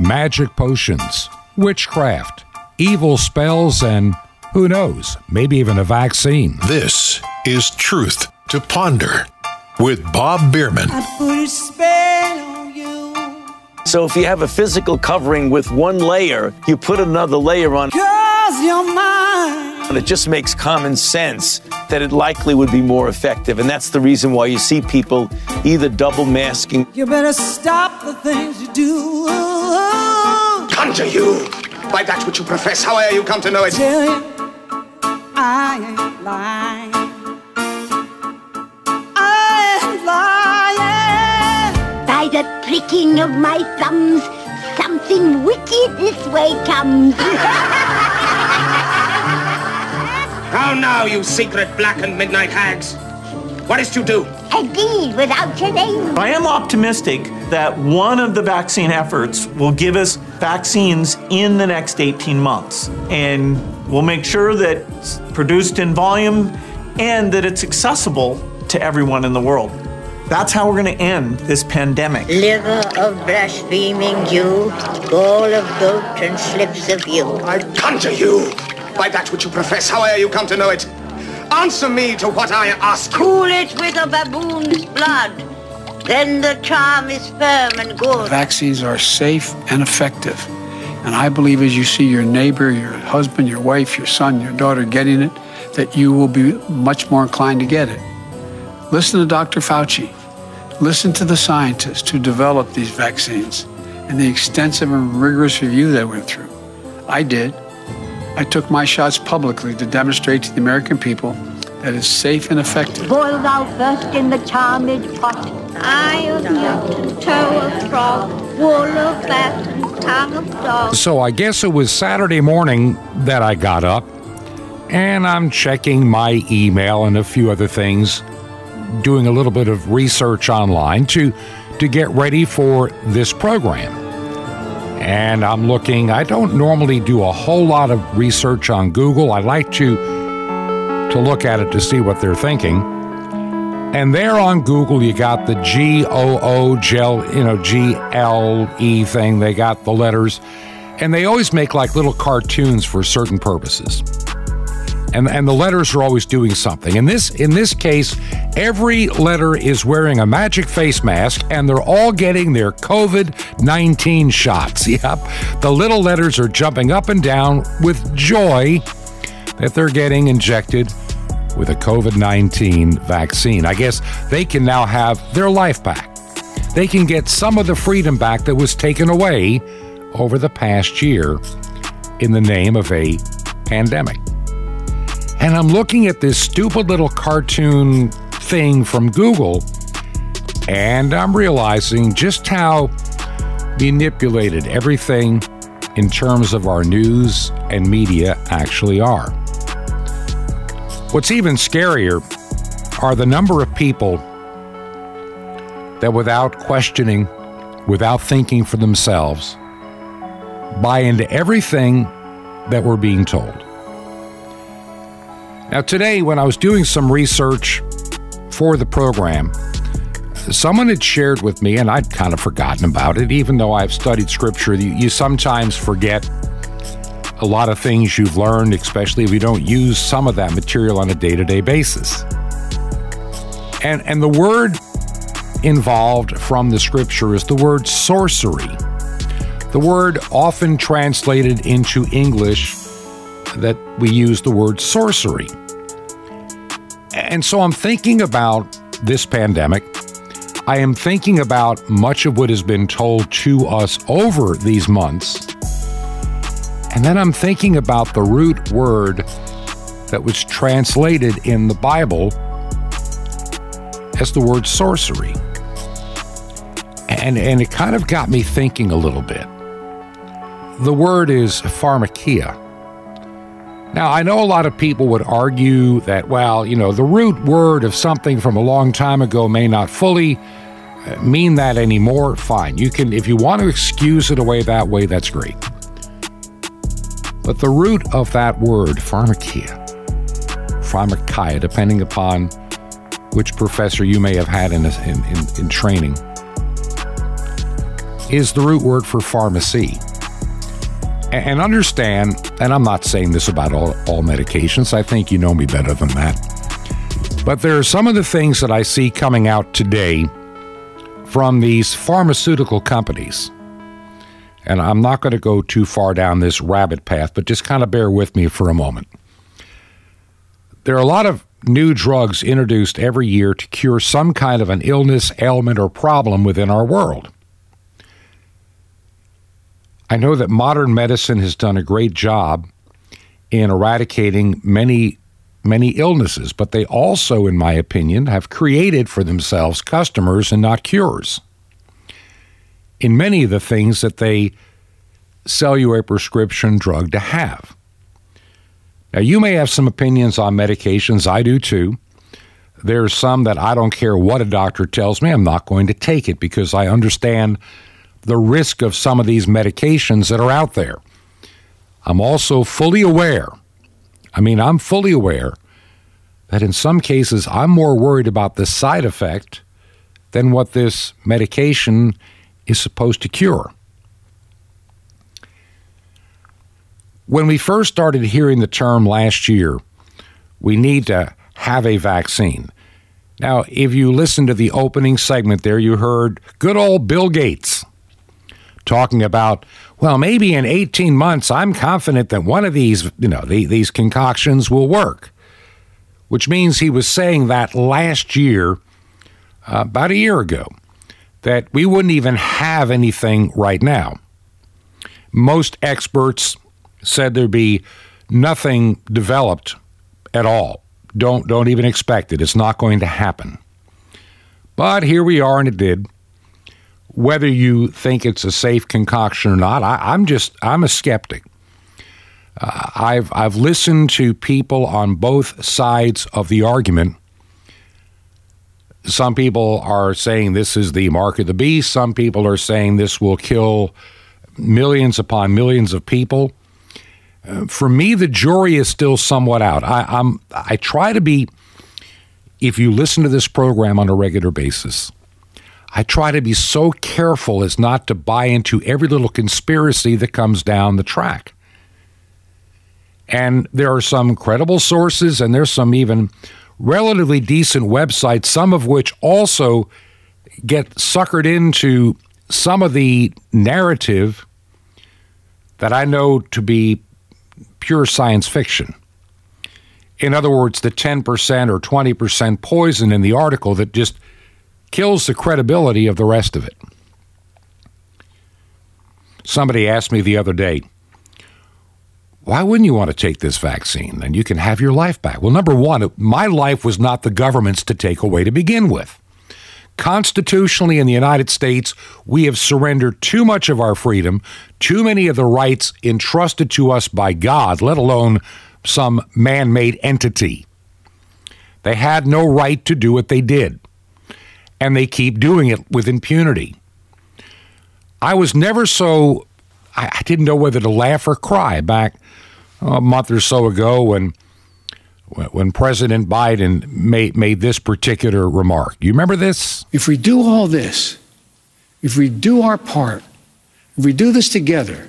magic potions, witchcraft, evil spells, and who knows, maybe even a vaccine. This is Truth to Ponder with Bob Bierman. So if you have a physical covering with one layer, you put another layer on. And it just makes common sense that it likely would be more effective. And that's the reason why you see people either double masking. You better stop the things you do. Conjure you! By that which you profess, however you come to know it. Tell you, I ain't lying. I ain't lying. By the pricking of my thumbs, something wicked this way comes. How now, you secret black and midnight hags? What is to do? A deed without your name. I am optimistic that one of the vaccine efforts will give us vaccines in the next 18 months. And we'll make sure that it's produced in volume and that it's accessible to everyone in the world. That's how we're going to end this pandemic. Liver of blaspheming Jew, gall of goat and slips of you. I conjure you! By that which you profess, however you come to know it. Answer me to what I ask you. Cool it with a baboon's blood. Then the charm is firm and good. Vaccines are safe and effective. And I believe as you see your neighbor, your husband, your wife, your son, your daughter getting it, that you will be much more inclined to get it. Listen to Dr. Fauci. Listen to the scientists who developed these vaccines and the extensive and rigorous review they went through. I did. I took my shots publicly to demonstrate to the American people that it's safe and effective. Boil thou first in the charmed pot. Eye of newt, toe of frog, wool of bat, and tongue of dog. So I guess it was Saturday morning that I got up and I'm checking my email and a few other things, doing a little bit of research online to to get ready for this program. And I'm looking, I don't normally do a whole lot of research on Google. I like to to look at it to see what they're thinking. And there on Google, you got the G O O gel, you know, G L E thing. They got the letters, and they always make like little cartoons for certain purposes. And and the letters are always doing something. In this in this case, every letter is wearing a magic face mask, and they're all getting their COVID nineteen shots. Yep, the little letters are jumping up and down with joy that they're getting injected with a COVID 19 vaccine. I guess they can now have their life back. They can get some of the freedom back that was taken away over the past year in the name of a pandemic. And I'm looking at this stupid little cartoon thing from Google, and I'm realizing just how manipulated everything in terms of our news and media actually are. What's even scarier are the number of people that, without questioning, without thinking for themselves, buy into everything that we're being told. Now, today, when I was doing some research for the program, someone had shared with me, and I'd kind of forgotten about it, even though I've studied scripture. You, sometimes forget a lot of things you've learned, especially if you don't use some of that material on a day to day basis. And, and the word involved from the scripture is the word sorcery. The word often translated into English that we use the word sorcery. And so I'm thinking about this pandemic. I am thinking about much of what has been told to us over these months. And then I'm thinking about the root word that was translated in the Bible as the word sorcery. And, and it kind of got me thinking a little bit. The word is pharmakia. Now, I know a lot of people would argue that, well, you know, the root word of something from a long time ago may not fully uh, mean that anymore. Fine. You can, if you want to excuse it away that way, that's great. But the root of that word, pharmakia, pharmakia, depending upon which professor you may have had in, in, in, in training, is the root word for pharmacy. And understand, and I'm not saying this about all, all medications, I think you know me better than that. But there are some of the things that I see coming out today from these pharmaceutical companies. And I'm not going to go too far down this rabbit path, but just kind of bear with me for a moment. There are a lot of new drugs introduced every year to cure some kind of an illness, ailment, or problem within our world. I know that modern medicine has done a great job in eradicating many, many illnesses, but they also, in my opinion, have created for themselves customers and not cures. In many of the things that they sell you a prescription drug to have. Now, you may have some opinions on medications. I do too. There's some that I don't care what a doctor tells me, I'm not going to take it because I understand the risk of some of these medications that are out there. I'm also fully aware, I mean, I'm fully aware that in some cases I'm more worried about the side effect than what this medication is supposed to cure. When we first started hearing the term last year, we need to have a vaccine. Now, if you listen to the opening segment there, you heard good old Bill Gates talking about, well, maybe in 18 months, I'm confident that one of these, you know, the, these concoctions will work, which means he was saying that last year, uh, about a year ago, that we wouldn't even have anything right now. Most experts said there'd be nothing developed at all. Don't don't even expect it. It's not going to happen. But here we are, and it did. Whether you think it's a safe concoction or not, I, am just I'm a skeptic. Uh, I've I've listened to people on both sides of the argument. Some people are saying this is the mark of the beast. Some people are saying this will kill millions upon millions of people for me, the jury is still somewhat out. I, I'm I try to be. If you listen to this program on a regular basis, I try to be so careful as not to buy into every little conspiracy that comes down the track. And there are some credible sources, and there's some even relatively decent websites, some of which also get suckered into some of the narrative that I know to be pure science fiction. In other words, the 10% or 20% poison in the article that just kills the credibility of the rest of it. Somebody asked me the other day, why wouldn't you want to take this vaccine? Then you can have your life back. Well, number one, my life was not the government's to take away to begin with. Constitutionally, in the United States, we have surrendered too much of our freedom, too many of the rights entrusted to us by God, let alone some man made entity. They had no right to do what they did, and they keep doing it with impunity. I was never so, I didn't know whether to laugh or cry back a month or so ago when when President Biden made, made this particular remark. You remember this? If we do all this, if we do our part, if we do this together,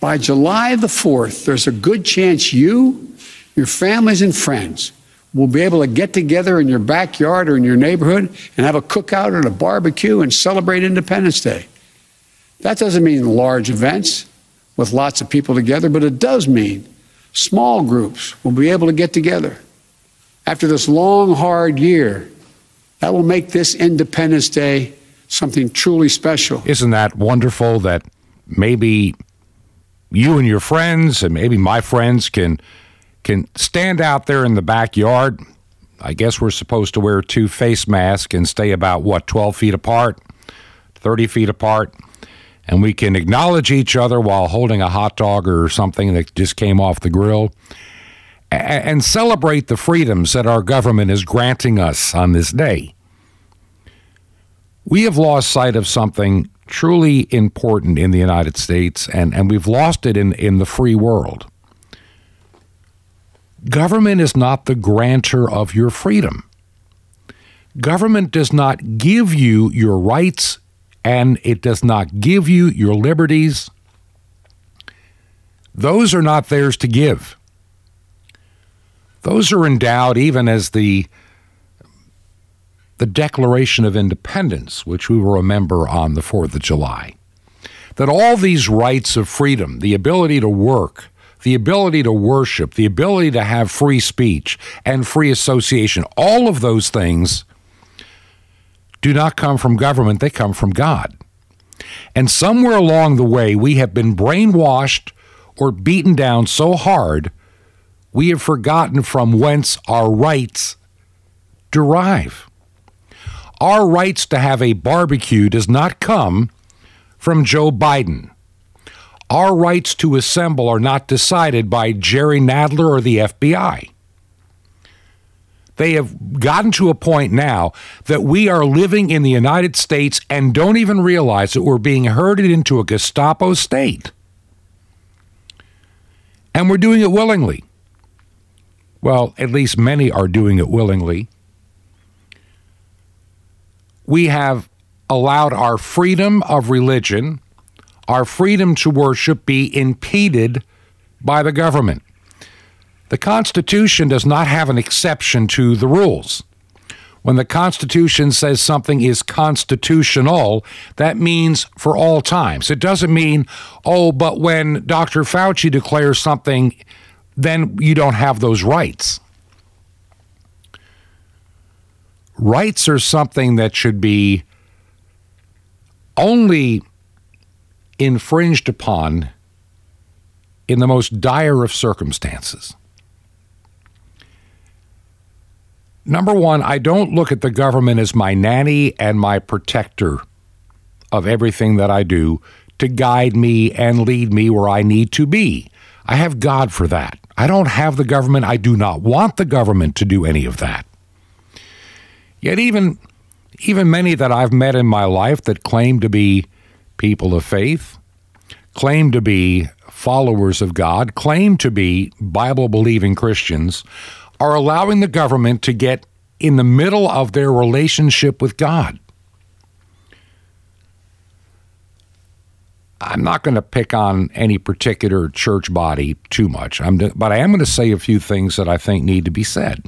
by July the 4th, there's a good chance you, your families, and friends will be able to get together in your backyard or in your neighborhood and have a cookout and a barbecue and celebrate Independence Day. That doesn't mean large events with lots of people together, but it does mean small groups will be able to get together. After this long, hard year, that will make this Independence Day something truly special. Isn't that wonderful that maybe you and your friends and maybe my friends can can stand out there in the backyard. I guess we're supposed to wear two face masks and stay about what 12 feet apart, 30 feet apart and we can acknowledge each other while holding a hot dog or something that just came off the grill and celebrate the freedoms that our government is granting us on this day. We have lost sight of something truly important in the United States, and, and we've lost it in, in the free world. Government is not the grantor of your freedom. Government does not give you your rights and it does not give you your liberties, those are not theirs to give. Those are endowed even as the the Declaration of Independence, which we will remember on the 4th of July. That all these rights of freedom, the ability to work, the ability to worship, the ability to have free speech and free association, all of those things do not come from government, they come from God. And somewhere along the way, we have been brainwashed or beaten down so hard, we have forgotten from whence our rights derive. Our rights to have a barbecue does not come from Joe Biden. Our rights to assemble are not decided by Jerry Nadler or the FBI. They have gotten to a point now that we are living in the United States and don't even realize that we're being herded into a Gestapo state. And we're doing it willingly. Well, at least many are doing it willingly we have allowed our freedom of religion, our freedom to worship be impeded by the government. The Constitution does not have an exception to the rules. When the Constitution says something is constitutional, that means for all times. It doesn't mean, oh, but when Dr. Fauci declares something, then you don't have those rights. rights are something that should be only infringed upon in the most dire of circumstances. Number one, I don't look at the government as my nanny and my protector of everything that I do to guide me and lead me where I need to be. I have God for that. I don't have the government. I do not want the government to do any of that. Yet even even many that I've met in my life that claim to be people of faith, claim to be followers of God, claim to be Bible believing Christians, are allowing the government to get in the middle of their relationship with God. I'm not going to pick on any particular church body too much, but I am going to say a few things that I think need to be said.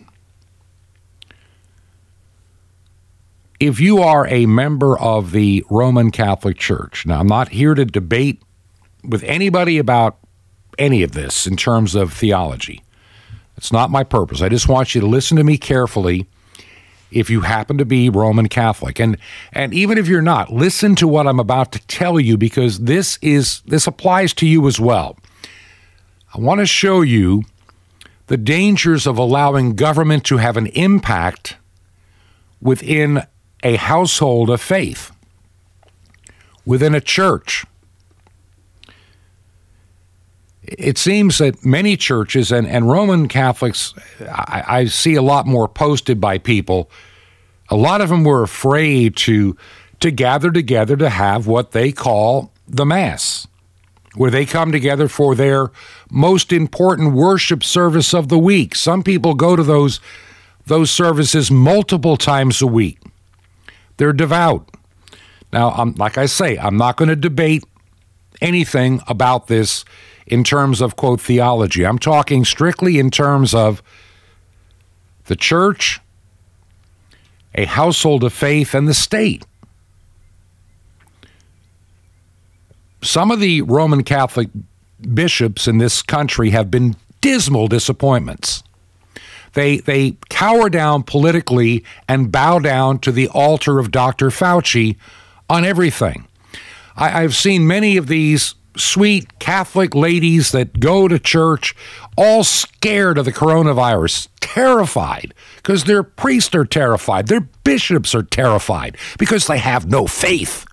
If you are a member of the Roman Catholic Church, now I'm not here to debate with anybody about any of this in terms of theology. It's not my purpose. I just want you to listen to me carefully if you happen to be Roman Catholic. And and even if you're not, listen to what I'm about to tell you because this is this applies to you as well. I want to show you the dangers of allowing government to have an impact within a household of faith, within a church. It seems that many churches and, and Roman Catholics, I, I see a lot more posted by people. A lot of them were afraid to to gather together to have what they call the Mass, where they come together for their most important worship service of the week. Some people go to those those services multiple times a week. They're devout. Now, I'm, like I say, I'm not going to debate anything about this in terms of, quote, theology. I'm talking strictly in terms of the church, a household of faith, and the state. Some of the Roman Catholic bishops in this country have been dismal disappointments. They they cower down politically and bow down to the altar of Dr. Fauci on everything. I, I've seen many of these sweet Catholic ladies that go to church all scared of the coronavirus, terrified because their priests are terrified, their bishops are terrified because they have no faith.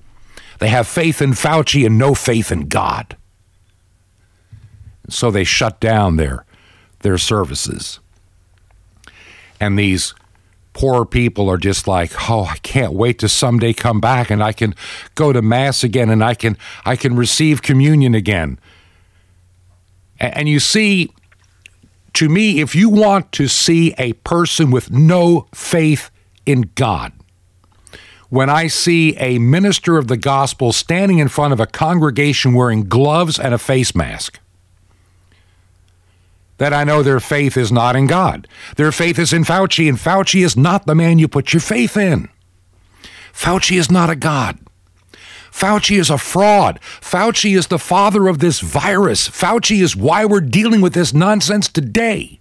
They have faith in Fauci and no faith in God. So they shut down their, their services and these poor people are just like, "Oh, I can't wait to someday come back and I can go to mass again and I can I can receive communion again." And you see to me if you want to see a person with no faith in God, when I see a minister of the gospel standing in front of a congregation wearing gloves and a face mask. That I know their faith is not in God. Their faith is in Fauci, and Fauci is not the man you put your faith in. Fauci is not a God. Fauci is a fraud. Fauci is the father of this virus. Fauci is why we're dealing with this nonsense today.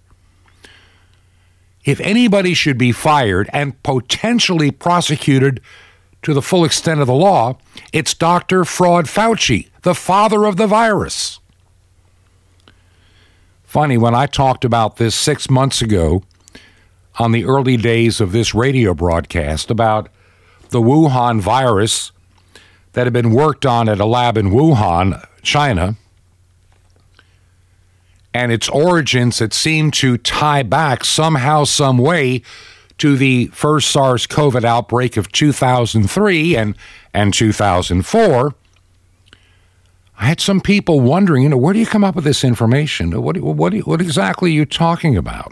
If anybody should be fired and potentially prosecuted to the full extent of the law, it's Dr. Fraud Fauci, the father of the virus. Funny, when I talked about this six months ago on the early days of this radio broadcast about the Wuhan virus that had been worked on at a lab in Wuhan, China, and its origins that seemed to tie back somehow, some way to the first SARS CoV outbreak of 2003 and, and 2004. I had some people wondering, you know, where do you come up with this information? What, what, what exactly are you talking about?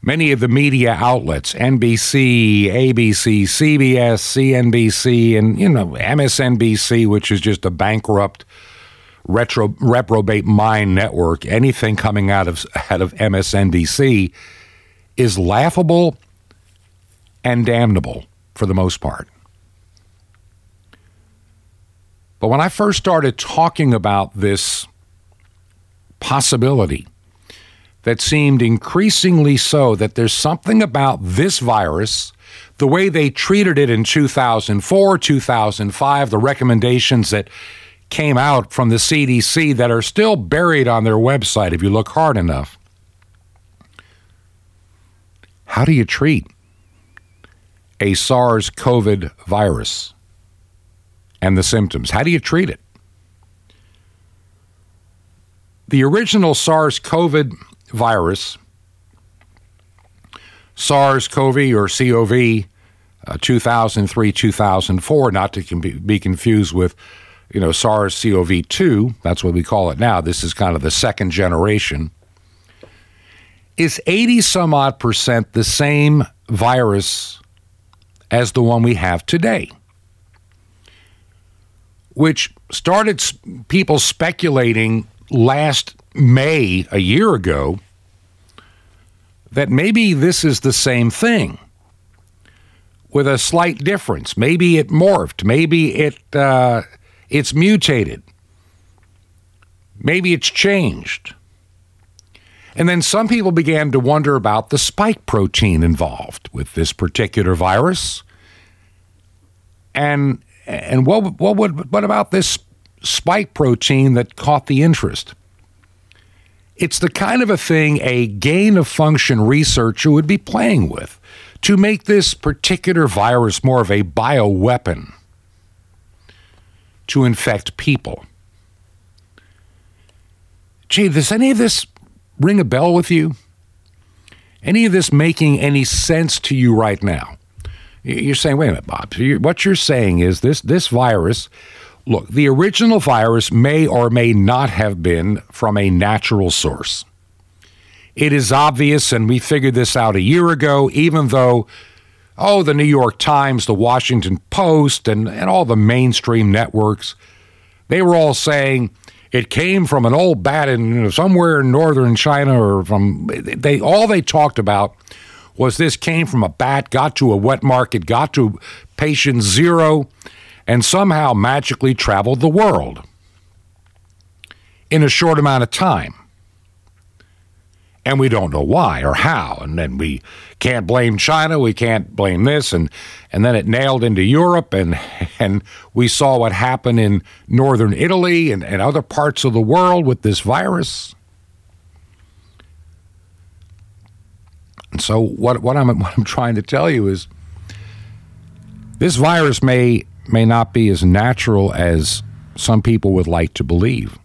Many of the media outlets, NBC, ABC, CBS, CNBC, and, you know, MSNBC, which is just a bankrupt retro, reprobate mind network, anything coming out of out of MSNBC is laughable and damnable for the most part. But when I first started talking about this possibility that seemed increasingly so that there's something about this virus, the way they treated it in 2004, 2005, the recommendations that came out from the CDC that are still buried on their website if you look hard enough. How do you treat a SARS COVID virus and the symptoms? How do you treat it? The original SARS CoV virus, SARS CoV or CoV uh, 2003 2004, not to be confused with you know, SARS CoV 2, that's what we call it now, this is kind of the second generation, is 80 some odd percent the same virus as the one we have today. Which started people speculating last May, a year ago, that maybe this is the same thing with a slight difference. Maybe it morphed. Maybe it. Uh, it's mutated. Maybe it's changed. And then some people began to wonder about the spike protein involved with this particular virus. And and what what would what about this spike protein that caught the interest? It's the kind of a thing a gain of function researcher would be playing with to make this particular virus more of a bioweapon to infect people. Gee, does any of this ring a bell with you? Any of this making any sense to you right now? You're saying, wait a minute, Bob. what you're saying is this this virus. Look, the original virus may or may not have been from a natural source. It is obvious, and we figured this out a year ago, even though oh, the New York Times, the Washington Post, and, and all the mainstream networks, they were all saying it came from an old bat in you know, somewhere in northern China or from they all they talked about was this came from a bat, got to a wet market, got to patient zero, and somehow magically traveled the world in a short amount of time and we don't know why or how. And then we can't blame China, we can't blame this, and and then it nailed into Europe, and and we saw what happened in northern Italy and, and other parts of the world with this virus. And so what what I'm what I'm trying to tell you is this virus may may not be as natural as some people would like to believe.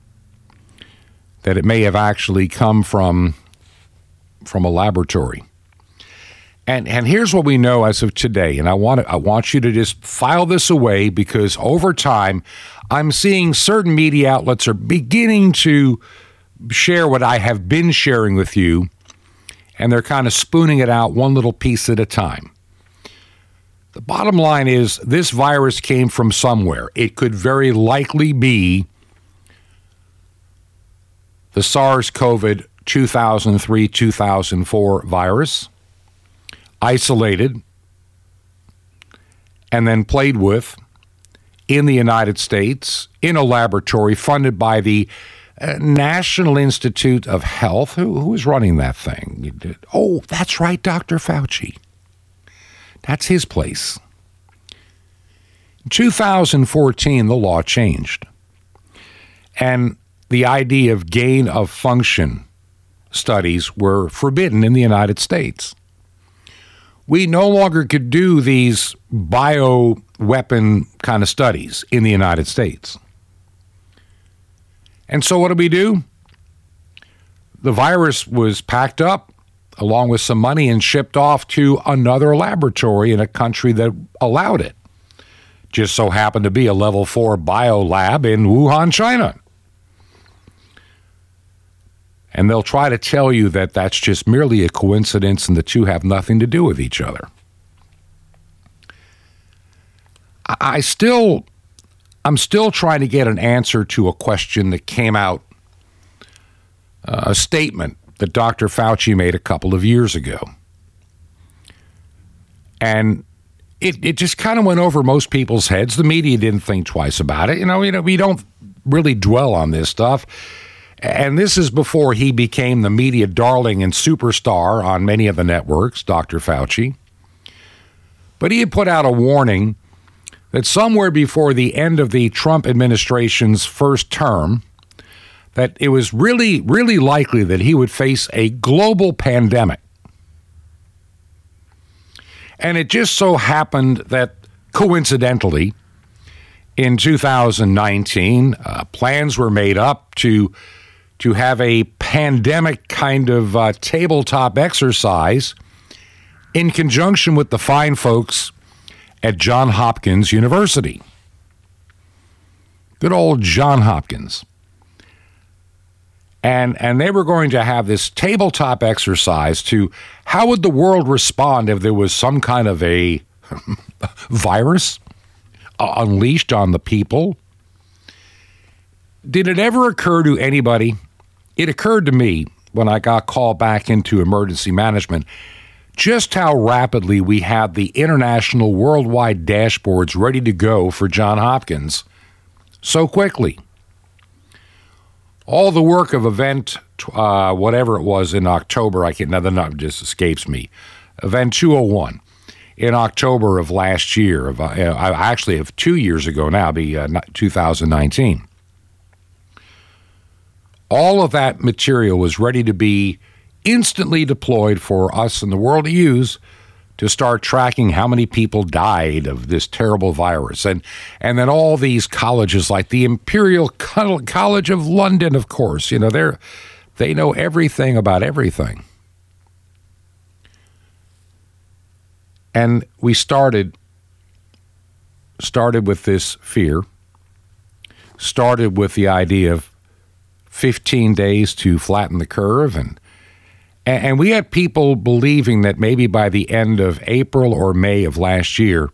That it may have actually come from from a laboratory. And, and here's what we know as of today, and I want to, I want you to just file this away because over time, I'm seeing certain media outlets are beginning to share what I have been sharing with you, and they're kind of spooning it out one little piece at a time. The bottom line is this virus came from somewhere. It could very likely be the SARS CoV 2003 2004 virus, isolated, and then played with in the United States in a laboratory funded by the Uh, National Institute of Health. Who, who is running that thing? Oh, that's right, Dr. Fauci. That's his place. In 2014, the law changed. And the idea of gain of function studies were forbidden in the United States. We no longer could do these bio weapon kind of studies in the United States. And so, what did we do? The virus was packed up along with some money and shipped off to another laboratory in a country that allowed it. Just so happened to be a level four bio lab in Wuhan, China. And they'll try to tell you that that's just merely a coincidence and the two have nothing to do with each other. I still, I'm still trying to get an answer to a question that came out, uh, a statement that Dr. Fauci made a couple of years ago. And it, it just kind of went over most people's heads. The media didn't think twice about it. You know, you know, we don't really dwell on this stuff. And this is before he became the media darling and superstar on many of the networks, Dr. Fauci. But he had put out a warning that somewhere before the end of the Trump administration's first term, that it was really, really likely that he would face a global pandemic. And it just so happened that coincidentally, in 2019, uh, plans were made up to to have a pandemic kind of uh, tabletop exercise in conjunction with the fine folks at John Hopkins University. Good old John Hopkins. And and they were going to have this tabletop exercise to how would the world respond if there was some kind of a virus uh, unleashed on the people? Did it ever occur to anybody? It occurred to me when i got called back into emergency management just how rapidly we had the international worldwide dashboards ready to go for john hopkins so quickly all the work of event, uh, whatever it was in October, I can't, now the number just escapes me. Event 201 in October of last year, of, uh, actually of two years ago now, be uh, 2019. All of that material was ready to be instantly deployed for us and the world to use to start tracking how many people died of this terrible virus. And, and then all these colleges, like the Imperial College of London, of course, you know, they're, they know everything about everything. And we started started with this fear, started with the idea of 15 days to flatten the curve and and we had people believing that maybe by the end of April or May of last year,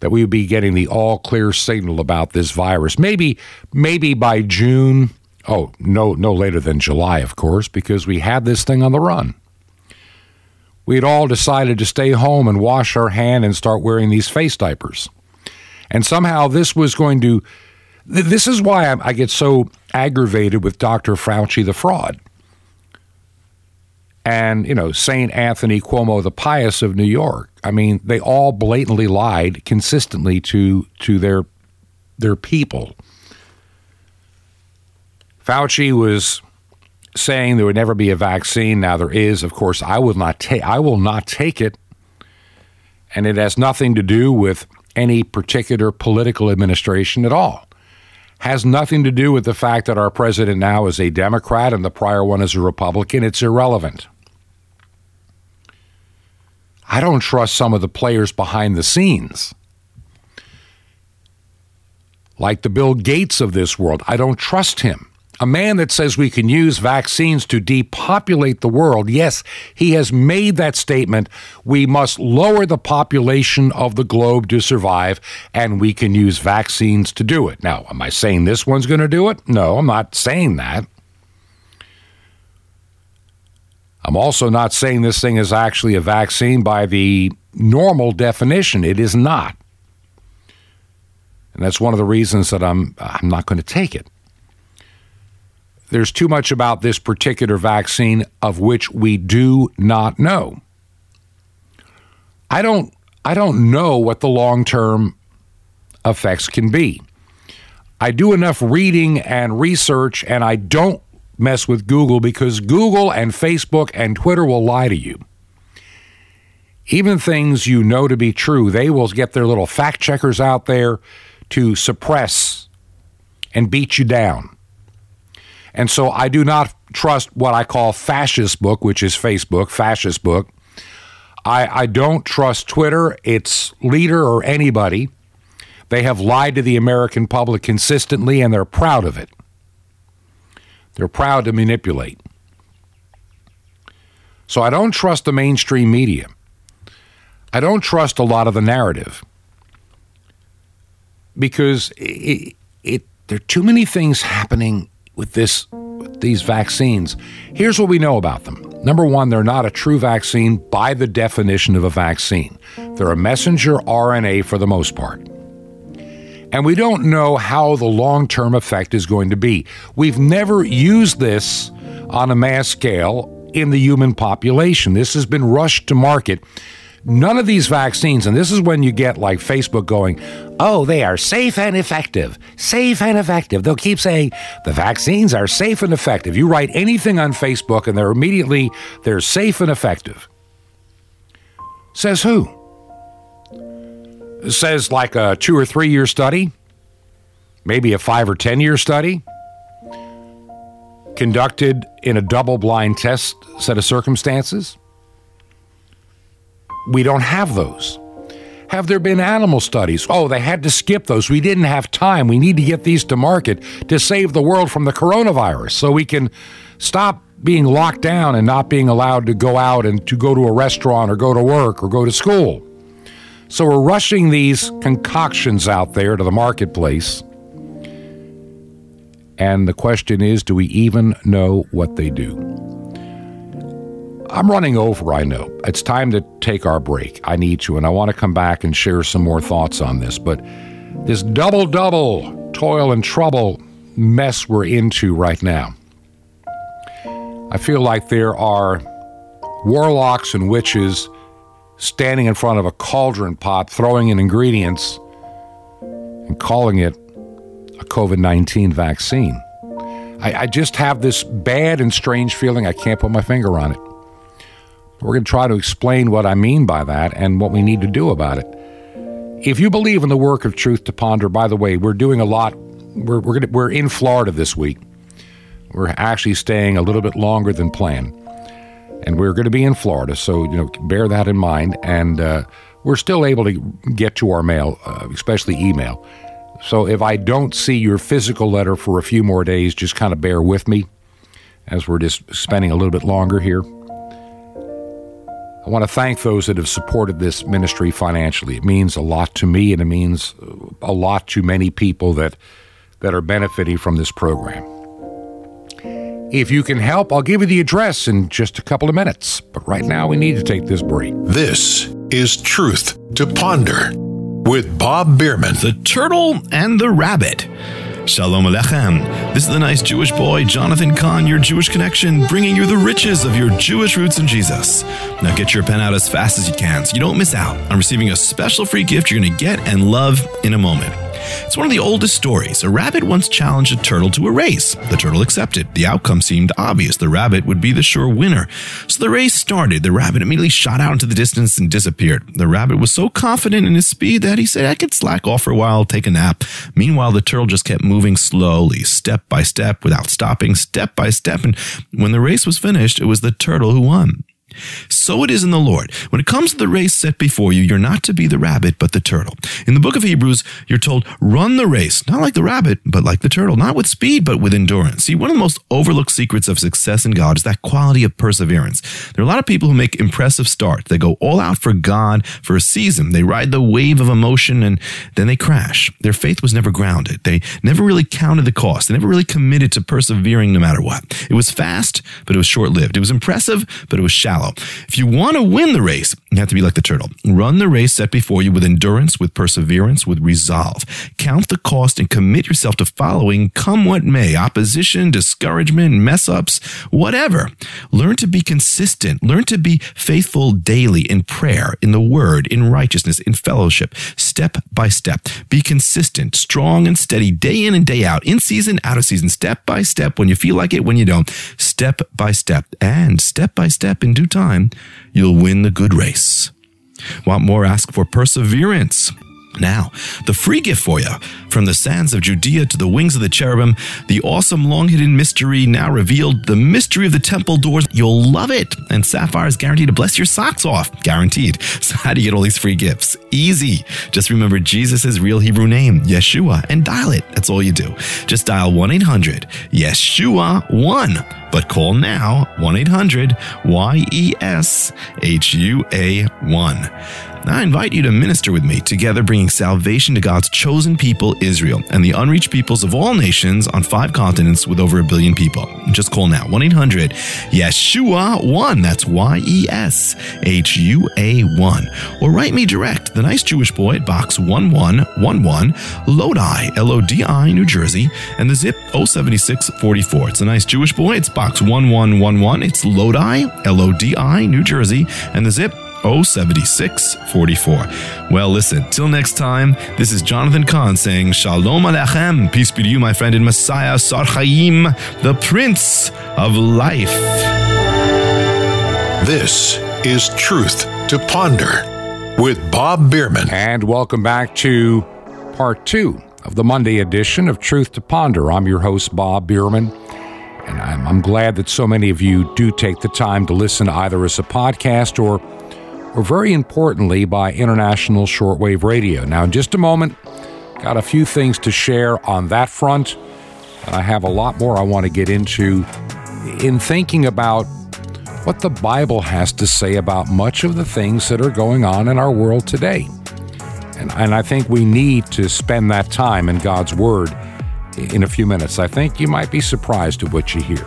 that we would be getting the all clear signal about this virus. Maybe, maybe by June. Oh, no, no later than July, of course, because we had this thing on the run. We had all decided to stay home and wash our hand and start wearing these face diapers. And somehow this was going to. This is why I get so aggravated with Dr. Fauci, the fraud and you know Saint Anthony Cuomo the Pious of New York. I mean, they all blatantly lied consistently to to their their people. Fauci was saying there would never be a vaccine. Now there is. Of course, I will not take. I will not take it, and it has nothing to do with any particular political administration at all. Has nothing to do with the fact that our president now is a Democrat and the prior one is a Republican. It's irrelevant. I don't trust some of the players behind the scenes. Like the Bill Gates of this world, I don't trust him. a man that says we can use vaccines to depopulate the world, yes, he has made that statement. We must lower the population of the globe to survive, and we can use vaccines to do it. Now, am I saying this one's going to do it? No, I'm not saying that. I'm also not saying this thing is actually a vaccine by the normal definition. It is not. And that's one of the reasons that I'm I'm not going to take it. There's too much about this particular vaccine of which we do not know. I don't I don't know what the long-term effects can be. I do enough reading and research and I don't mess with Google because Google and Facebook and Twitter will lie to you. Even things you know to be true, they will get their little fact checkers out there to suppress and beat you down. And so I do not trust what I call fascist book, which is Facebook, fascist book. I, I don't trust Twitter, its leader, or anybody. They have lied to the American public consistently, and they're proud of it. They're proud to manipulate. So I don't trust the mainstream media. I don't trust a lot of the narrative because it, it, there are too many things happening with this with these vaccines. Here's what we know about them. Number one, they're not a true vaccine by the definition of a vaccine. They're a messenger RNA for the most part. And we don't know how the long term effect is going to be. We've never used this on a mass scale in the human population. This has been rushed to market None of these vaccines, and this is when you get like Facebook going, oh, they are safe and effective. Safe and effective. They'll keep saying the vaccines are safe and effective. You write anything on Facebook and they're immediately, they're safe and effective. Says who? Says like a two or three year study, maybe a five or 10 year study, conducted in a double blind test set of circumstances. We don't have those. Have there been animal studies? Oh, they had to skip those. We didn't have time. We need to get these to market to save the world from the coronavirus so we can stop being locked down and not being allowed to go out and to go to a restaurant or go to work or go to school. So we're rushing these concoctions out there to the marketplace. And the question is do we even know what they do? I'm running over, I know. It's time to take our break. I need to, and I want to come back and share some more thoughts on this. But this double double toil and trouble mess we're into right now. I feel like there are warlocks and witches standing in front of a cauldron pot, throwing in ingredients and calling it a COVID 19 vaccine. I, I, just have this bad and strange feeling. I can't put my finger on it. We're going to try to explain what I mean by that and what we need to do about it. If you believe in the work of Truth to Ponder, by the way, we're doing a lot. We're, we're, gonna, we're in Florida this week. We're actually staying a little bit longer than planned. And we're going to be in Florida, so you know, bear that in mind. And uh, we're still able to get to our mail, uh, especially email. So if I don't see your physical letter for a few more days, just kind of bear with me as we're just spending a little bit longer here. I want to thank those that have supported this ministry financially. It means a lot to me, and it means a lot to many people that that are benefiting from this program. If you can help, I'll give you the address in just a couple of minutes. But right now, we need to take this break. This is Truth to Ponder with Bob Bierman. The Turtle and the Rabbit. Shalom Alechem. This is the nice Jewish boy, Jonathan Cahn, your Jewish connection, bringing you the riches of your Jewish roots in Jesus. Now get your pen out as fast as you can so you don't miss out on receiving a special free gift you're going to get and love in a moment. It's one of the oldest stories. A rabbit once challenged a turtle to a race. The turtle accepted. The outcome seemed obvious. The rabbit would be the sure winner. So the race started. The rabbit immediately shot out into the distance and disappeared. The rabbit was so confident in his speed that he said, I could slack off for a while, take a nap. Meanwhile, the turtle just kept moving slowly, step by step, without stopping, step by step. And when the race was finished, it was the turtle who won. So it is in the Lord. When it comes to the race set before you, you're not to be the rabbit, but the turtle. In the book of Hebrews, you're told, run the race, not like the rabbit, but like the turtle, not with speed, but with endurance. See, one of the most overlooked secrets of success in God is that quality of perseverance. There are a lot of people who make impressive starts. They go all out for God for a season. They ride the wave of emotion and then they crash. Their faith was never grounded. They never really counted the cost. They never really committed to persevering no matter what. It was fast, but it was short lived. It was impressive, but it was shallow. If you want to win the race, you have to be like the turtle. Run the race set before you with endurance, with perseverance, with resolve. Count the cost and commit yourself to following, come what may opposition, discouragement, mess ups, whatever. Learn to be consistent. Learn to be faithful daily in prayer, in the word, in righteousness, in fellowship, step by step. Be consistent, strong, and steady day in and day out, in season, out of season, step by step, when you feel like it, when you don't, step by step. And step by step, in due time, you'll win the good race. Want more? Ask for perseverance. Now, the free gift for you from the sands of Judea to the wings of the cherubim, the awesome long hidden mystery now revealed, the mystery of the temple doors. You'll love it. And Sapphire is guaranteed to bless your socks off. Guaranteed. So, how do you get all these free gifts? Easy. Just remember Jesus' real Hebrew name, Yeshua, and dial it. That's all you do. Just dial 1 800 Yeshua 1. But call now 1 800 Y E S H U A 1. I invite you to minister with me, together bringing salvation to God's chosen people, Israel, and the unreached peoples of all nations on five continents with over a billion people. Just call now 1 800 Yeshua 1. That's Y E S H U A 1. Or write me direct, the nice Jewish boy at Box 1111, Lodi, L O D I, New Jersey, and the zip 07644. It's a nice Jewish boy. It's Box 1111. It's Lodi, L O D I, New Jersey, and the zip 07644. Well, listen, till next time, this is Jonathan Cahn saying Shalom Aleichem. Peace be to you, my friend in Messiah, Sar Chaim, the Prince of Life. This is Truth to Ponder with Bob Bierman. And welcome back to part two of the Monday edition of Truth to Ponder. I'm your host, Bob Bierman. And I'm, I'm glad that so many of you do take the time to listen either as a podcast or or very importantly by international shortwave radio. Now, in just a moment, got a few things to share on that front, I have a lot more I want to get into in thinking about what the Bible has to say about much of the things that are going on in our world today. And, and I think we need to spend that time in God's Word in a few minutes. I think you might be surprised at what you hear.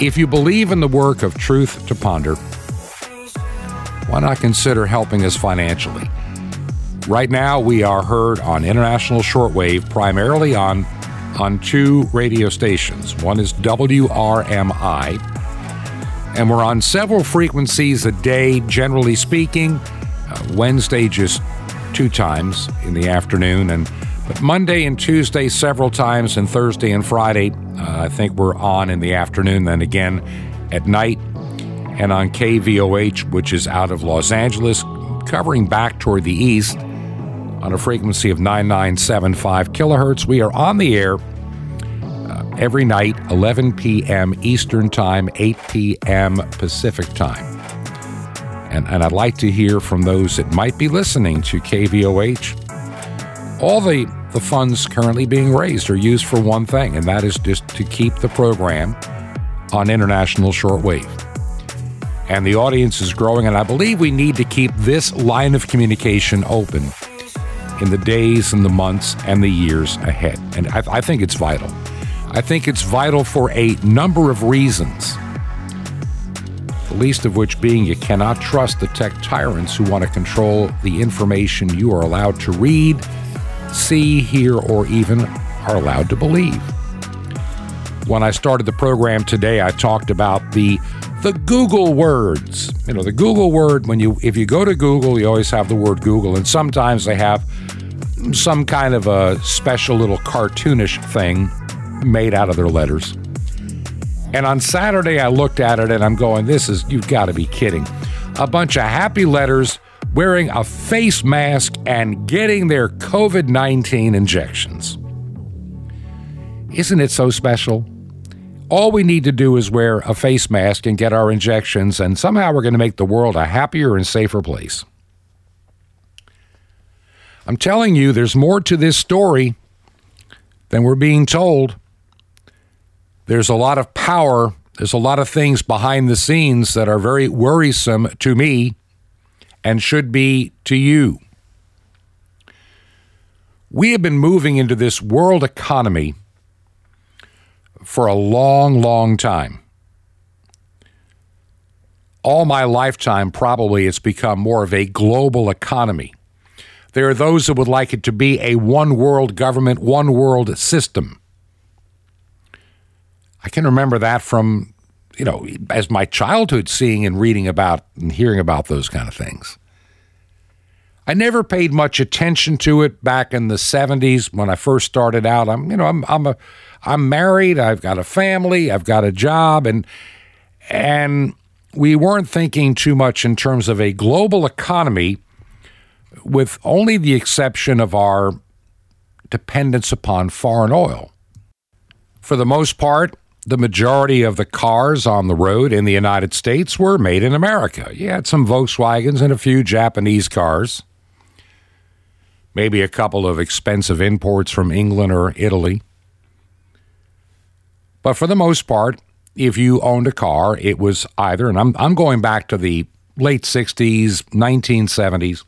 If you believe in the work of Truth to Ponder, why not consider helping us financially? Right now, we are heard on international shortwave primarily on, on two radio stations. One is WRMI, and we're on several frequencies a day, generally speaking. Uh, Wednesday, just two times in the afternoon, and but Monday and Tuesday several times, and Thursday and Friday, uh, I think we're on in the afternoon, then again at night and on KVOH, which is out of Los Angeles, covering back toward the east on a frequency of 9975 kilohertz. We are on the air uh, every night, 11 p.m. Eastern Time, 8 p.m. Pacific Time. And, and I'd like to hear from those that might be listening to KVOH. All the, the funds currently being raised are used for one thing, and that is just to keep the program on international shortwave and the audience is growing. And I believe we need to keep this line of communication open in the days and the months and the years ahead. And I, I think it's vital. I think it's vital for a number of reasons. The least of which being you cannot trust the tech tyrants who want to control the information you are allowed to read, see, hear, or even are allowed to believe. When I started the program today, I talked about the the Google words. You know, the Google word, when you, if you go to Google, you always have the word Google, and sometimes they have some kind of a special little cartoonish thing made out of their letters. And on Saturday, I looked at it and I'm going, this is, you've got to be kidding. A bunch of happy letters wearing a face mask and getting their COVID 19 injections. Isn't it so special? All we need to do is wear a face mask and get our injections, and somehow we're going to make the world a happier and safer place. I'm telling you, there's more to this story than we're being told. There's a lot of power, there's a lot of things behind the scenes that are very worrisome to me and should be to you. We have been moving into this world economy for a long, long time. All my lifetime, probably, it's become more of a global economy. There are those that would like it to be a one world government, one world system. I can remember that from, you know, as my childhood, seeing and reading about and hearing about those kind of things. I never paid much attention to it back in the 70s when I first started out. I'm, you know, I'm, I'm a, I'm married. I've got a family. I've got a job, and and we weren't thinking too much in terms of a global economy, with only the exception of our dependence upon foreign oil. For the most part, the majority of the cars on the road in the United States were made in America. You had some Volkswagens and a few Japanese cars maybe a couple of expensive imports from England or Italy. But for the most part, if you owned a car, it was either, and I'm, I'm going back to the late 60s, 1970s,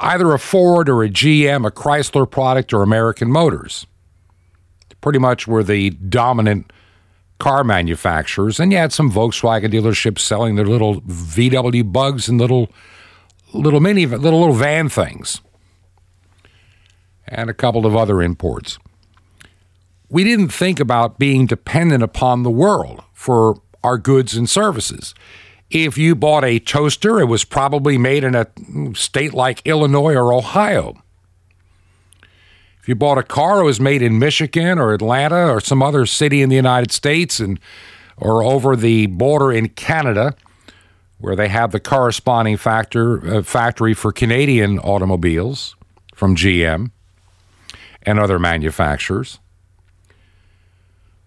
either a Ford or a GM, a Chrysler product, or American Motors. Pretty much were the dominant car manufacturers. And you had some Volkswagen dealerships selling their little VW bugs and little little mini little little van things and a couple of other imports. We didn't think about being dependent upon the world for our goods and services. If you bought a toaster, it was probably made in a state like Illinois or Ohio. If you bought a car, it was made in Michigan or Atlanta or some other city in the United States and or over the border in Canada, where they have the corresponding factor, uh, factory for Canadian automobiles from GM and other manufacturers.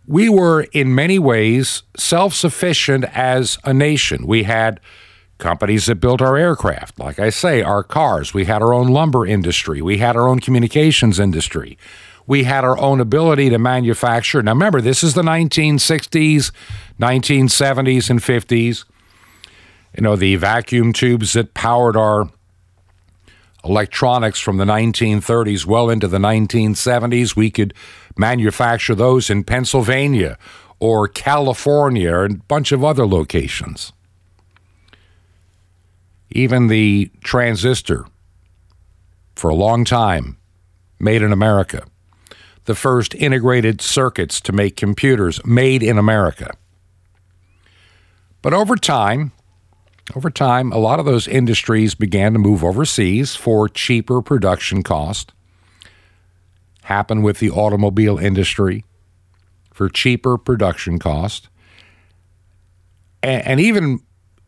We were, in many ways, self sufficient as a nation. We had companies that built our aircraft, like I say, our cars. We had our own lumber industry. We had our own communications industry. We had our own ability to manufacture. Now, remember, this is the 1960s, 1970s, and 50s. You know, the vacuum tubes that powered our electronics from the 1930s well into the 1970s. We could manufacture those in Pennsylvania or California and a bunch of other locations. Even the transistor, for a long time, made in America. The first integrated circuits to make computers made in America. But over time, over time, a lot of those industries began to move overseas for cheaper production cost. Happened with the automobile industry for cheaper production cost. And, even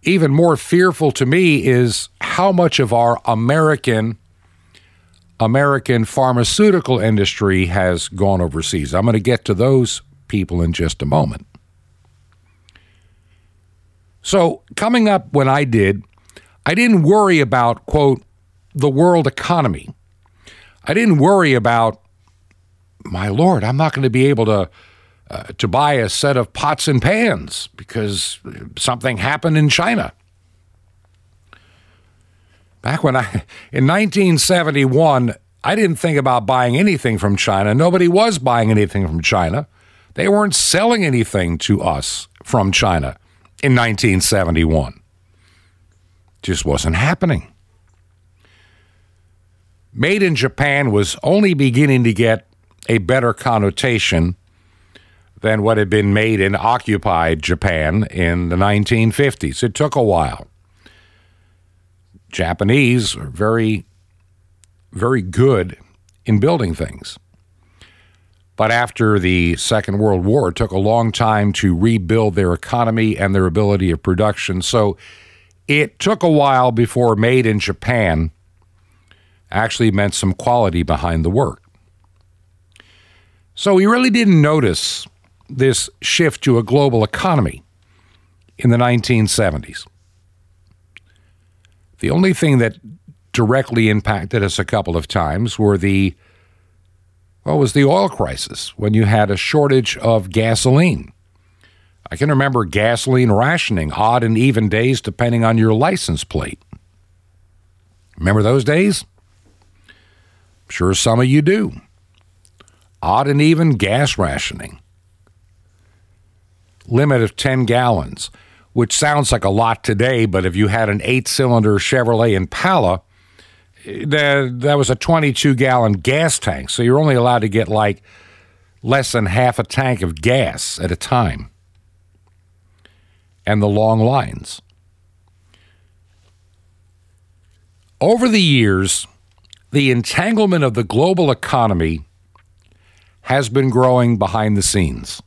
even more fearful to me is how much of our American American pharmaceutical industry has gone overseas. I'm going to get to those people in just a moment. So, coming up when I did, I didn't worry about, quote, the world economy. I didn't worry about, my Lord, I'm not going to be able to. Uh, to buy a set of pots and pans because something happened in China. Back when I, in 1971, I didn't think about buying anything from China. Nobody was buying anything from China. They weren't selling anything to us from China in 1971. Just wasn't happening. Made in Japan was only beginning to get a better connotation than what had been made in occupied Japan in the 1950s. It took a while. Japanese are very, very good in building things. But after the Second World War, it took a long time to rebuild their economy and their ability of production. So it took a while before made in Japan actually meant some quality behind the work. So we really didn't notice this shift to a global economy in the 1970s. The only thing that directly impacted us a couple of times were the well was the oil crisis when you had a shortage of gasoline. I can remember gasoline rationing odd and even days depending on your license plate. Remember those days? I'm sure some of you do. Odd and even gas rationing. Limit of 10 gallons, which sounds like a lot today, but if you had an eight cylinder Chevrolet Impala, that, that was a 22 gallon gas tank. So you're only allowed to get like less than half a tank of gas at a time. And the long lines. Over the years, the entanglement of the global economy has been growing behind the scenes.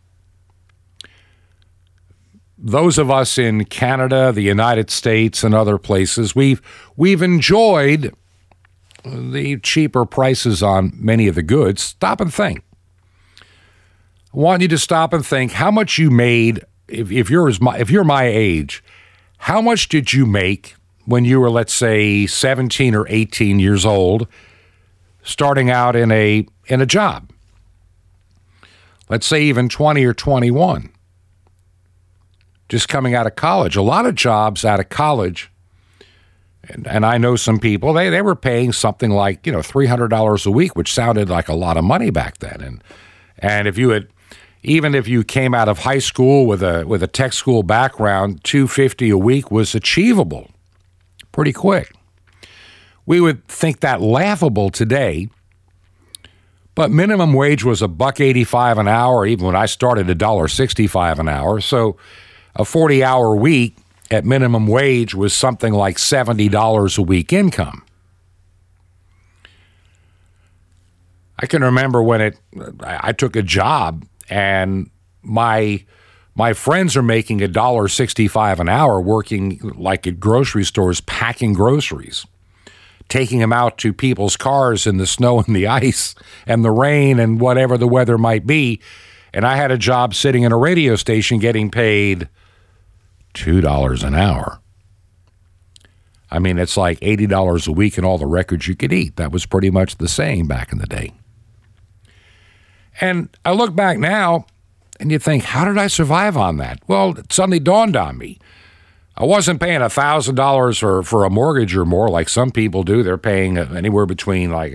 Those of us in Canada, the United States, and other places, we've, we've enjoyed the cheaper prices on many of the goods. Stop and think. I want you to stop and think how much you made if, if you're my, if you're my age, how much did you make when you were, let's say, 17 or 18 years old, starting out in a in a job? Let's say even 20 or 21. Just coming out of college. A lot of jobs out of college, and, and I know some people, they, they were paying something like, you know, $300 a week, which sounded like a lot of money back then. And, and if you had, even if you came out of high school with a, with a tech school background, 250 a week was achievable pretty quick. We would think that laughable today, but minimum wage was a buck 85 an hour even when I started a dollar 65 an hour. So a 40 hour week at minimum wage was something like $70 a week income. I can remember when it I took a job and my my friends are making a dollar 65 an hour working like at grocery stores packing groceries taking them out to people's cars in the snow and the ice and the rain and whatever the weather might be and i had a job sitting in a radio station getting paid $2 an hour i mean it's like $80 a week and all the records you could eat that was pretty much the same back in the day and i look back now and you think, how did I survive on that? Well, it suddenly dawned on me. I wasn't paying $1,000 for, for a mortgage or more like some people do. They're paying anywhere between like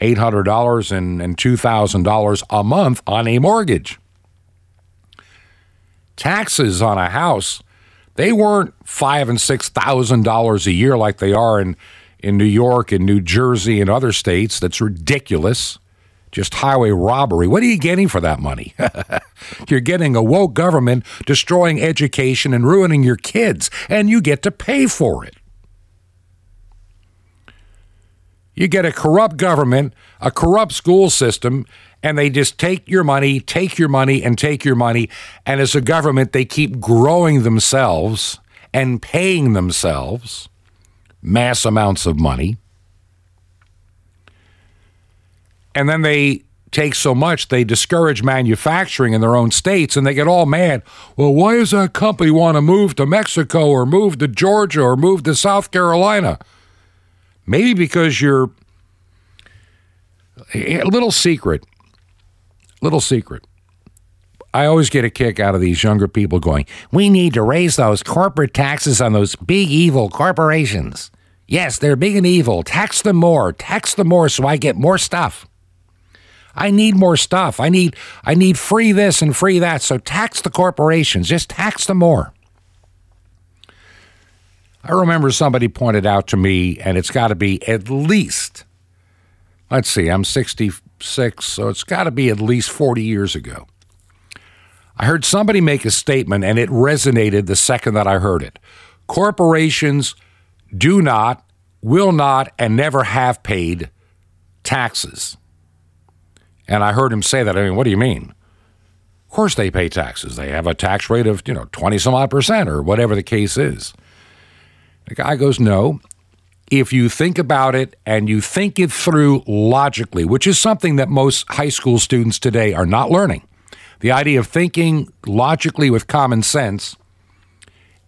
$800 and, and $2,000 a month on a mortgage. Taxes on a house, they weren't five and six thousand dollars a year like they are in, in New York and New Jersey and other states. That's ridiculous just highway robbery. What are you getting for that money? You're getting a woke government destroying education and ruining your kids, and you get to pay for it. You get a corrupt government, a corrupt school system, and they just take your money, take your money, and take your money. And as a government, they keep growing themselves and paying themselves mass amounts of money. And then they take so much they discourage manufacturing in their own states and they get all mad. Well why does that company want to move to mexico or move to georgia or move to south carolina maybe because you're eh, a little secret little secret I always get a kick out of these younger people going, We need to raise those corporate taxes on those big evil corporations. Yes, they're big and evil. Tax them more. Tax them more so I get more stuff. I need more stuff. I need I need free this and free that. So tax the corporations. Just tax them more. I remember somebody pointed out to me, and it's got to be at least, let's see, I'm 66, so it's got to be at least 40 years ago. I heard somebody make a statement, and it resonated the second that I heard it. Corporations do not, will not, and never have paid taxes. And I heard him say that. I mean, what do you mean? Of course they pay taxes. They have a tax rate of, you know, 20 some odd percent or whatever the case is. The guy goes, no. If you think about it and you think it through logically, which is something that most high school students today are not learning, The idea of thinking logically with common sense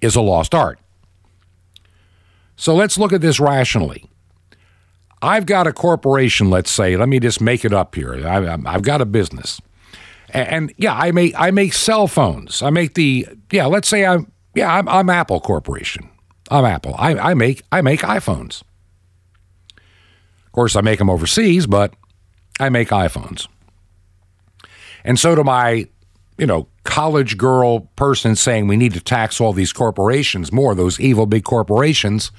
is a lost art. So let's look at this rationally. I've got a corporation, let's say, let me just make it up here. I, have got a business. And, yeah, I make I make cell phones. I make the yeah, let's say I'm yeah, I'm, I'm Apple Corporation. I'm Apple. I, I make I make iPhones. Of course, I make them overseas, but I make iPhones. And so to my, you know, college girl person saying we need to tax all these corporations more, those evil big corporations.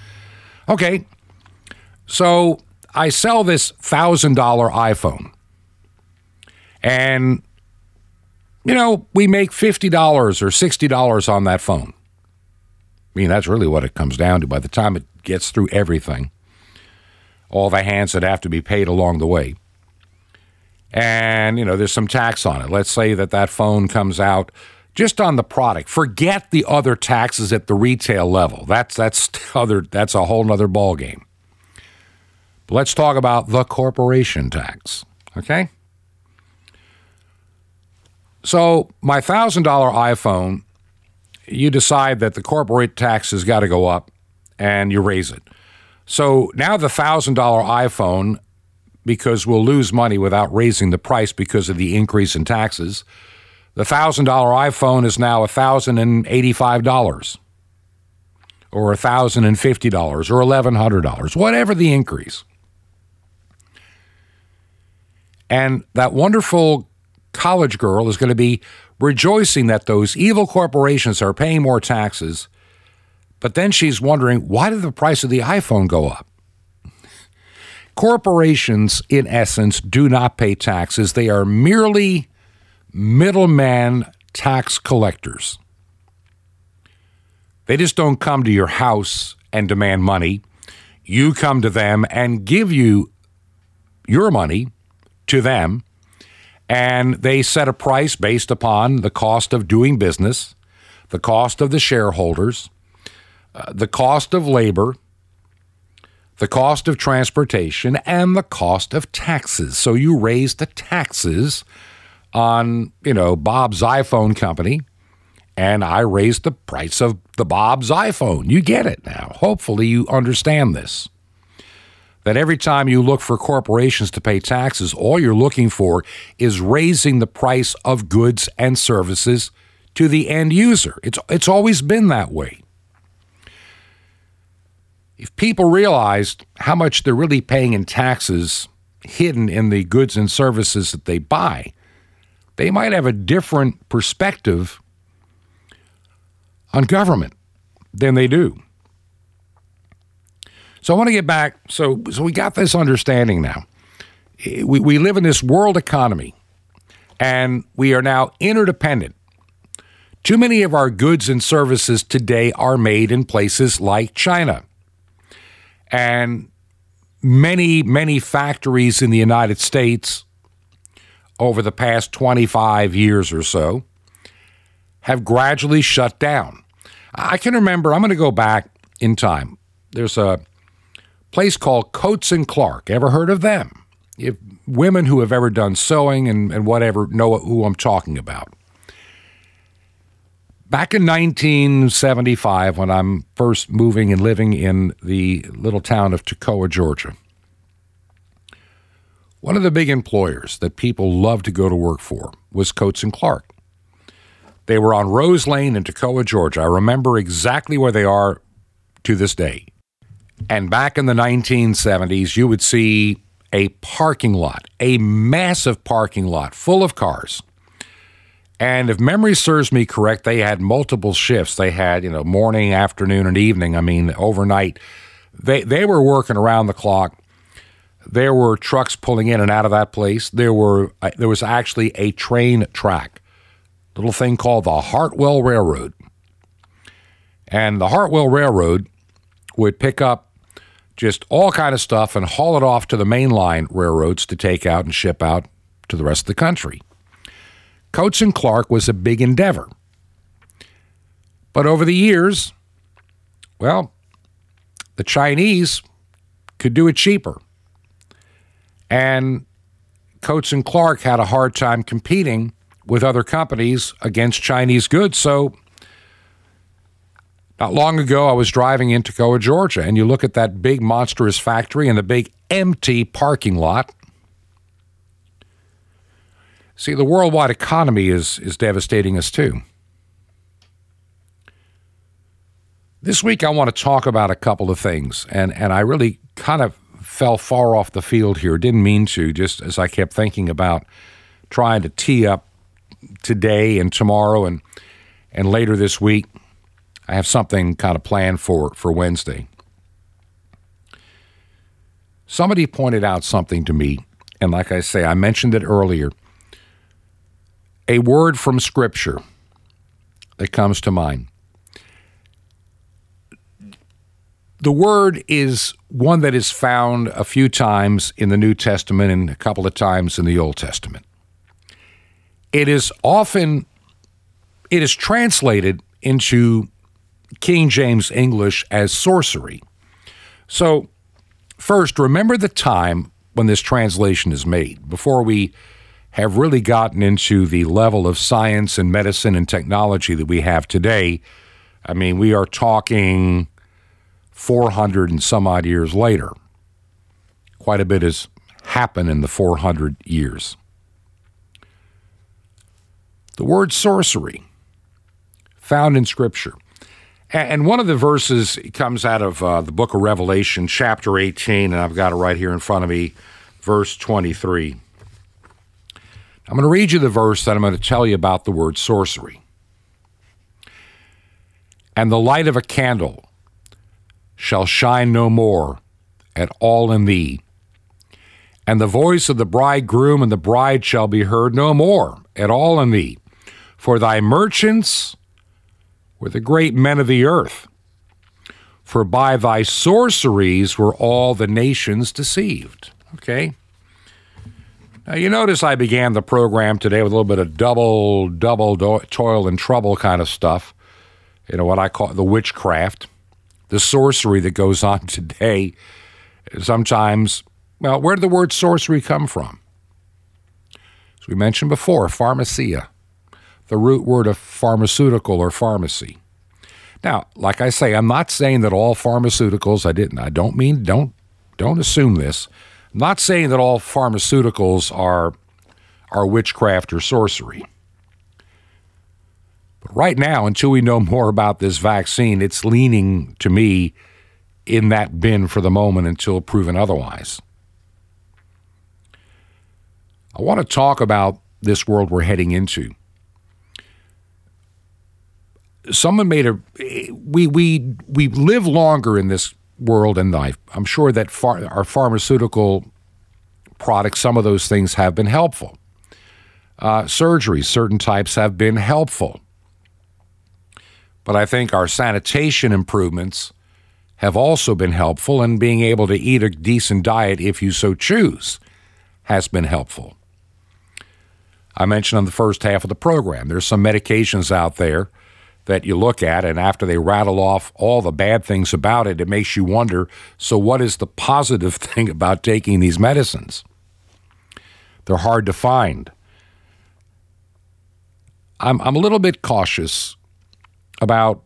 Okay. So I sell this $1,000 iPhone. And, you know, we make $50 or $60 on that phone. I mean, that's really what it comes down to by the time it gets through everything, all the hands that have to be paid along the way. And, you know, there's some tax on it. Let's say that that phone comes out just on the product. Forget the other taxes at the retail level. That's that's other that's a whole nother ballgame. But let's talk about the corporation tax. Okay? So my thousand dollar iPhone you decide that the corporate tax has got to go up and you raise it. So now the $1,000 iPhone, because we'll lose money without raising the price because of the increase in taxes, the $1,000 iPhone is now $1,085 or $1,050 or $1,100, whatever the increase. And that wonderful college girl is going to be rejoicing that those evil corporations are paying more taxes. But then she's wondering why did the price of the iPhone go up? Corporations, in essence, do not pay taxes. They are merely middleman tax collectors. They just don't come to your house and demand money. You come to them and give you your money to them and they set a price based upon the cost of doing business, the cost of the shareholders, uh, the cost of labor, the cost of transportation, and the cost of taxes. So you raise the taxes on, you know, Bob's iPhone company, and I raise the price of the Bob's iPhone. You get it now. Hopefully you understand this that every time you look for corporations to pay taxes, all you're looking for is raising the price of goods and services to the end user. It's, it's always been that way. If people realized how much they're really paying in taxes hidden in the goods and services that they buy, they might have a different perspective on government than they do. So I want to get back. So, so we got this understanding now. We, we live in this world economy and we are now interdependent. Too many of our goods and services today are made in places like China. And many, many factories in the United States over the past 25 years or so have gradually shut down. I can remember, I'm going to go back in time. There's a place called Coats and Clark. Ever heard of them? If women who have ever done sewing and, and whatever know who I'm talking about. Back in 1975, when I'm first moving and living in the little town of Toccoa, Georgia, one of the big employers that people loved to go to work for was Coats and Clark. They were on Rose Lane in Toccoa, Georgia. I remember exactly where they are to this day. And back in the 1970s, you would see a parking lot, a massive parking lot full of cars. And if memory serves me correct, they had multiple shifts. They had, you know, morning, afternoon, and evening. I mean, overnight. They they were working around the clock. There were trucks pulling in and out of that place. There were uh, there was actually a train track, little thing called the Hartwell Railroad. And the Hartwell Railroad would pick up just all kind of stuff and haul it off to the mainline railroads to take out and ship out to the rest of the country. Coats and Clark was a big endeavor. But over the years, well, the Chinese could do it cheaper. And Coats and Clark had a hard time competing with other companies against Chinese goods. So, not long ago, I was driving in Toccoa, Georgia, and you look at that big monstrous factory and the big empty parking lot. See, the worldwide economy is, is devastating us too. This week, I want to talk about a couple of things, and, and I really kind of fell far off the field here. Didn't mean to, just as I kept thinking about trying to tee up today and tomorrow and and later this week. I have something kind of planned for for Wednesday. Somebody pointed out something to me, and like I say, I mentioned it earlier. A word from Scripture that comes to mind. The word is one that is found a few times in the New Testament and a couple of times in the Old Testament. It is often it is translated into King James English as sorcery. So, first, remember the time when this translation is made before we have really gotten into the level of science and medicine and technology that we have today. I mean, we are talking 400 and some odd years later. Quite a bit has happened in the 400 years. The word sorcery, found in Scripture. And one of the verses comes out of uh, the book of Revelation, chapter 18, and I've got it right here in front of me, verse 23. I'm going to read you the verse that I'm going to tell you about the word sorcery. And the light of a candle shall shine no more at all in thee. And the voice of the bridegroom and the bride shall be heard no more at all in thee. For thy merchants were the great men of the earth. For by thy sorceries were all the nations deceived. Okay? Now, you notice I began the program today with a little bit of double, double do- toil and trouble kind of stuff. You know, what I call the witchcraft, the sorcery that goes on today. Sometimes, well, where did the word sorcery come from? As we mentioned before, pharmakeia, the root word of pharmaceutical or pharmacy. Now, like I say, I'm not saying that all pharmaceuticals, I didn't, I don't mean, don't, don't assume this. I'm not saying that all pharmaceuticals are, are witchcraft or sorcery. But right now, until we know more about this vaccine, it's leaning to me in that bin for the moment until proven otherwise. I want to talk about this world we're heading into. Someone made a we we we live longer in this world and life. I'm sure that far, our pharmaceutical products, some of those things have been helpful. Uh, surgeries, certain types have been helpful. But I think our sanitation improvements have also been helpful, and being able to eat a decent diet if you so choose has been helpful. I mentioned on the first half of the program, there's some medications out there that you look at, and after they rattle off all the bad things about it, it makes you wonder so, what is the positive thing about taking these medicines? They're hard to find. I'm, I'm a little bit cautious about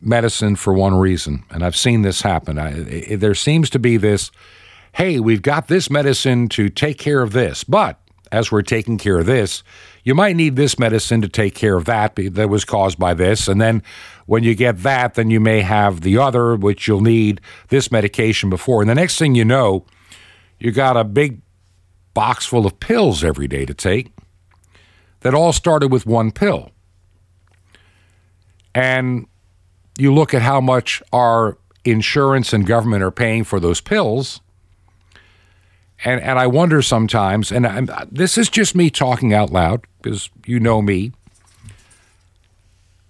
medicine for one reason, and I've seen this happen. I, it, there seems to be this hey, we've got this medicine to take care of this, but as we're taking care of this, you might need this medicine to take care of that that was caused by this. And then when you get that, then you may have the other, which you'll need this medication before. And the next thing you know, you got a big box full of pills every day to take that all started with one pill. And you look at how much our insurance and government are paying for those pills. And, and I wonder sometimes, and I'm, this is just me talking out loud because you know me.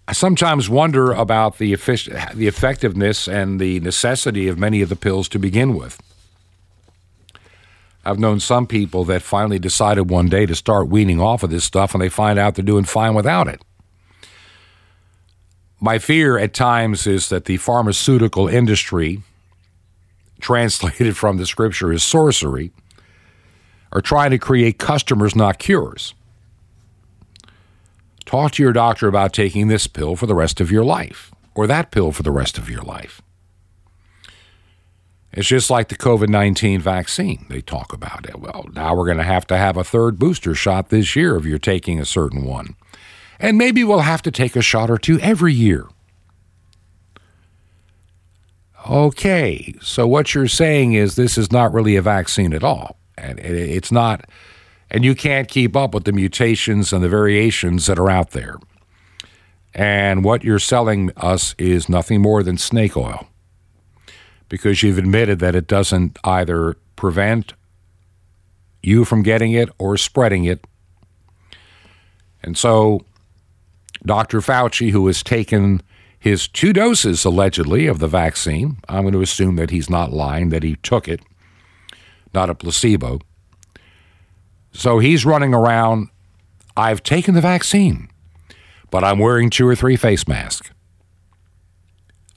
I sometimes wonder about the, effic- the effectiveness and the necessity of many of the pills to begin with. I've known some people that finally decided one day to start weaning off of this stuff and they find out they're doing fine without it. My fear at times is that the pharmaceutical industry, translated from the scripture is sorcery, are trying to create customers, not cures. Talk to your doctor about taking this pill for the rest of your life or that pill for the rest of your life. It's just like the COVID 19 vaccine. They talk about it. Well, now we're going to have to have a third booster shot this year if you're taking a certain one. And maybe we'll have to take a shot or two every year. Okay, so what you're saying is this is not really a vaccine at all. And it's not, and you can't keep up with the mutations and the variations that are out there. And what you're selling us is nothing more than snake oil because you've admitted that it doesn't either prevent you from getting it or spreading it. And so, Dr. Fauci, who has taken his two doses allegedly of the vaccine, I'm going to assume that he's not lying, that he took it, not a placebo. So he's running around, I've taken the vaccine, but I'm wearing two or three face masks.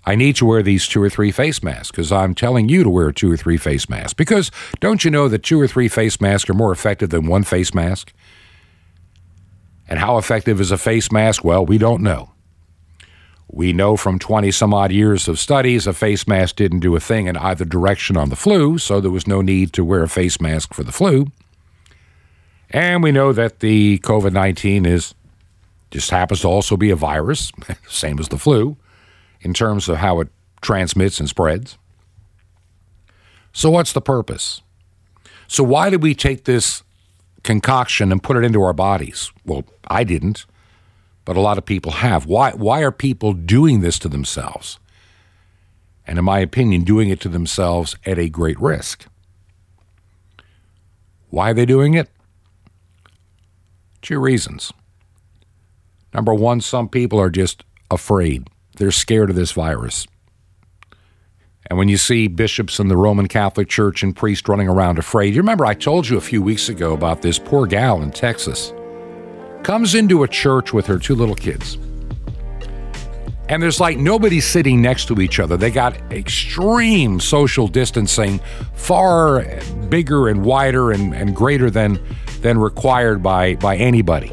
I need to wear these two or three face masks because I'm telling you to wear two or three face masks. Because don't you know that two or three face masks are more effective than one face mask? And how effective is a face mask? Well, we don't know. We know from 20 some odd years of studies a face mask didn't do a thing in either direction on the flu, so there was no need to wear a face mask for the flu. And we know that the COVID 19 is just happens to also be a virus, same as the flu in terms of how it transmits and spreads. So, what's the purpose? So, why did we take this concoction and put it into our bodies? Well, I didn't, but a lot of people have. Why, why are people doing this to themselves? And, in my opinion, doing it to themselves at a great risk. Why are they doing it? Two reasons. Number one, some people are just afraid. They're scared of this virus. And when you see bishops in the Roman Catholic Church and priests running around afraid, you remember I told you a few weeks ago about this poor gal in Texas. Comes into a church with her two little kids. And there's like nobody sitting next to each other. They got extreme social distancing, far bigger and wider and, and greater than, than required by, by anybody.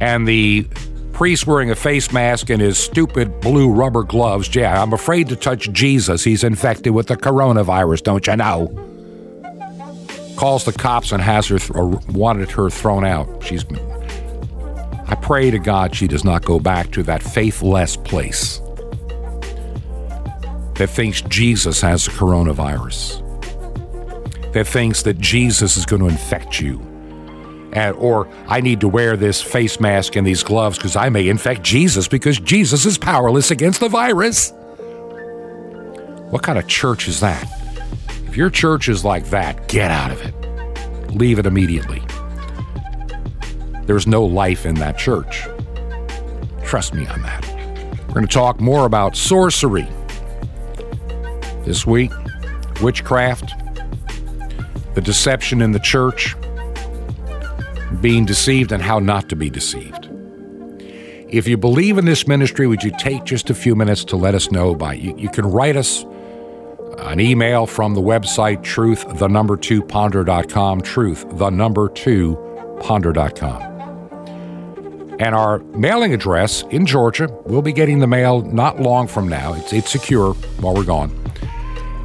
And the priest wearing a face mask and his stupid blue rubber gloves. Yeah, I'm afraid to touch Jesus. He's infected with the coronavirus, don't you know? Calls the cops and has her th- or wanted her thrown out. She's. I pray to God she does not go back to that faithless place that thinks Jesus has the coronavirus, that thinks that Jesus is going to infect you and, or I need to wear this face mask and these gloves because I may infect Jesus because Jesus is powerless against the virus. What kind of church is that? If your church is like that, get out of it. Leave it immediately. There's no life in that church. Trust me on that. We're going to talk more about sorcery this week, witchcraft, the deception in the church being deceived and how not to be deceived. If you believe in this ministry, would you take just a few minutes to let us know by you, you can write us an email from the website truth the number 2 ponder.com truth the number 2 ponder.com and our mailing address in Georgia we'll be getting the mail not long from now it's it's secure while we're gone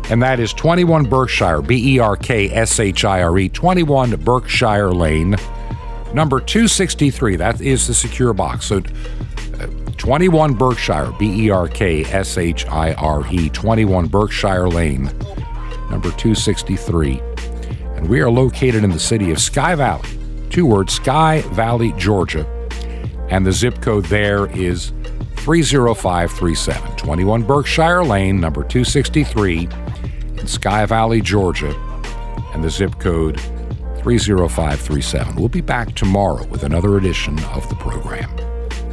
and that is 21 Berkshire B E R K S H I R E 21 Berkshire Lane number 263. That is the secure box. So 21 Berkshire, B E R K S H I R E, 21 Berkshire Lane, number 263. And we are located in the city of Sky Valley. Two words, Sky Valley, Georgia. And the zip code there is 30537. 21 Berkshire Lane, number 263, in Sky Valley, Georgia. And the zip code 30537. We'll be back tomorrow with another edition of the program.